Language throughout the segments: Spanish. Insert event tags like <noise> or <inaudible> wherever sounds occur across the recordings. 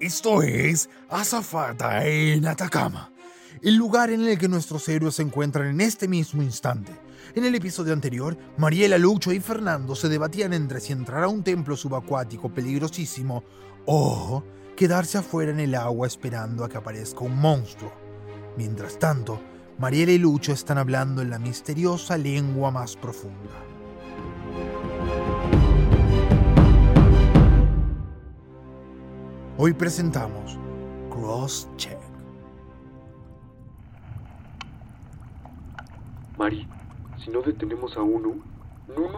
Esto es Azafata en Atacama, el lugar en el que nuestros héroes se encuentran en este mismo instante. En el episodio anterior, Mariela, Lucho y Fernando se debatían entre si entrar a un templo subacuático peligrosísimo o quedarse afuera en el agua esperando a que aparezca un monstruo. Mientras tanto, Mariela y Lucho están hablando en la misteriosa lengua más profunda. Hoy presentamos Cross Check. Mari, si no detenemos a uno, no,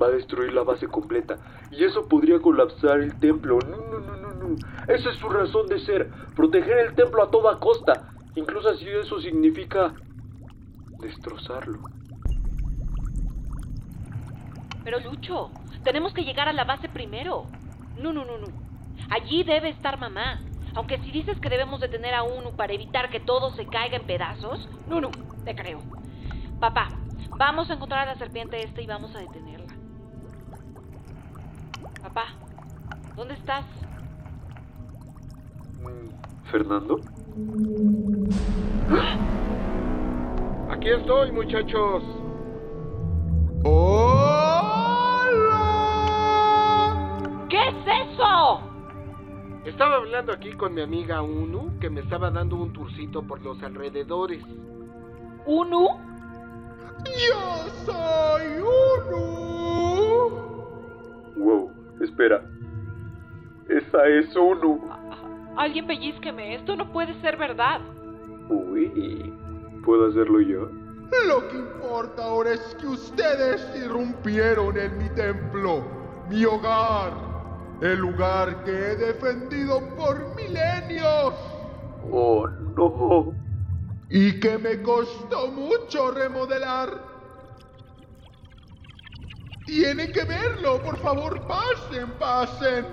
va a destruir la base completa y eso podría colapsar el templo. No, no, no, no, no. Esa es su razón de ser, proteger el templo a toda costa, incluso si eso significa destrozarlo. Pero Lucho, tenemos que llegar a la base primero. No, no, no, no. Allí debe estar mamá. Aunque si dices que debemos detener a uno para evitar que todo se caiga en pedazos, no, no, te creo. Papá, vamos a encontrar a la serpiente esta y vamos a detenerla. Papá, ¿dónde estás? Mm, ¿Fernando? Aquí estoy, muchachos. ¿Qué es eso? Estaba hablando aquí con mi amiga Unu, que me estaba dando un tourcito por los alrededores. ¿Unu? ¡Yo soy Unu! Wow, espera. Esa es Unu. Alguien pellizqueme, esto no puede ser verdad. Uy, ¿puedo hacerlo yo? Lo que importa ahora es que ustedes irrumpieron en mi templo, mi hogar, el lugar que he defendido por milenios Oh, no. y que me costó mucho remodelar. Tienen que verlo, por favor, pasen, pasen.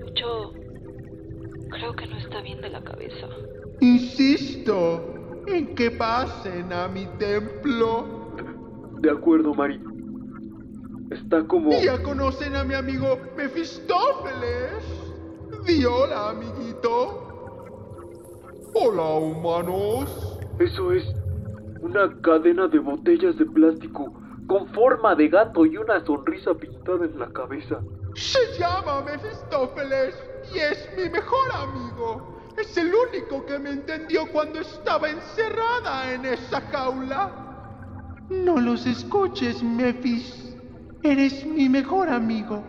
Lucho, creo que no está bien de la cabeza. Insisto en que pasen a mi templo. De acuerdo, Mari. Está como... Ya conocen a mi amigo Mefistófeles. Di hola, amiguito. Hola, humanos. Eso es una cadena de botellas de plástico con forma de gato y una sonrisa pintada en la cabeza. Se llama Mefistófeles y es mi mejor amigo. Es el único que me entendió cuando estaba encerrada en esa jaula. No los escuches, Mefis. Eres mi mejor amigo.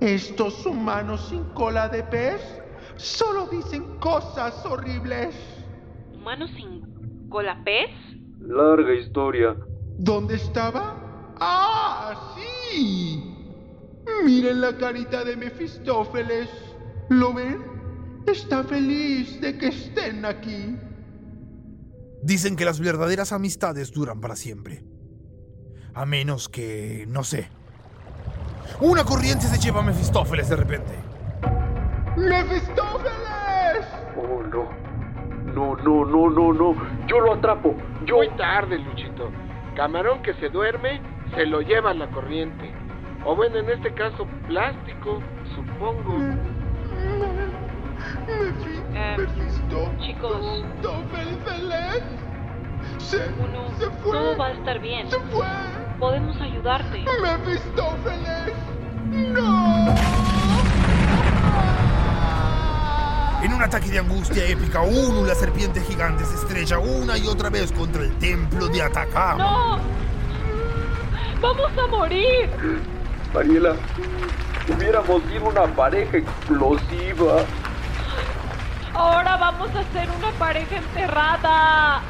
Estos humanos sin cola de pez solo dicen cosas horribles. ¿Humano sin cola pez? Larga historia. ¿Dónde estaba? ¡Ah, sí! Miren la carita de Mefistófeles. ¿Lo ven? Está feliz de que estén aquí. Dicen que las verdaderas amistades duran para siempre. A menos que, no sé. Una corriente se lleva a Mefistófeles de repente. ¡Mefistófeles! Oh, no. No, no, no, no, no. Yo lo atrapo. Yo... Muy tarde, Luchito. Camarón que se duerme, se lo lleva la corriente. O bueno, en este caso, plástico, supongo. Eh, chicos. Mefistófeles. Se, Uno, se fue. todo va a estar bien. Se fue. Podemos ayudarte. Mefistófeles. No. En un ataque de angustia épica, Unu, la serpiente gigante, se estrella una y otra vez contra el templo de Atacama. ¡No! ¡Vamos a morir! Mariela, hubiéramos sido una pareja explosiva. Ahora vamos a ser una pareja enterrada.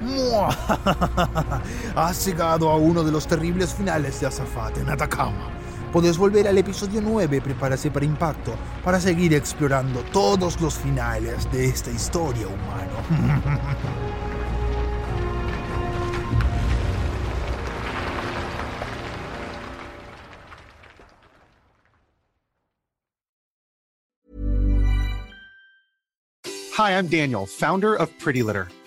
<laughs> Has llegado a uno de los terribles finales de Azafate en Atacama. Puedes volver al episodio 9, prepárase para impacto, para seguir explorando todos los finales de esta historia humana. Hi, I'm Daniel, founder of Pretty Litter.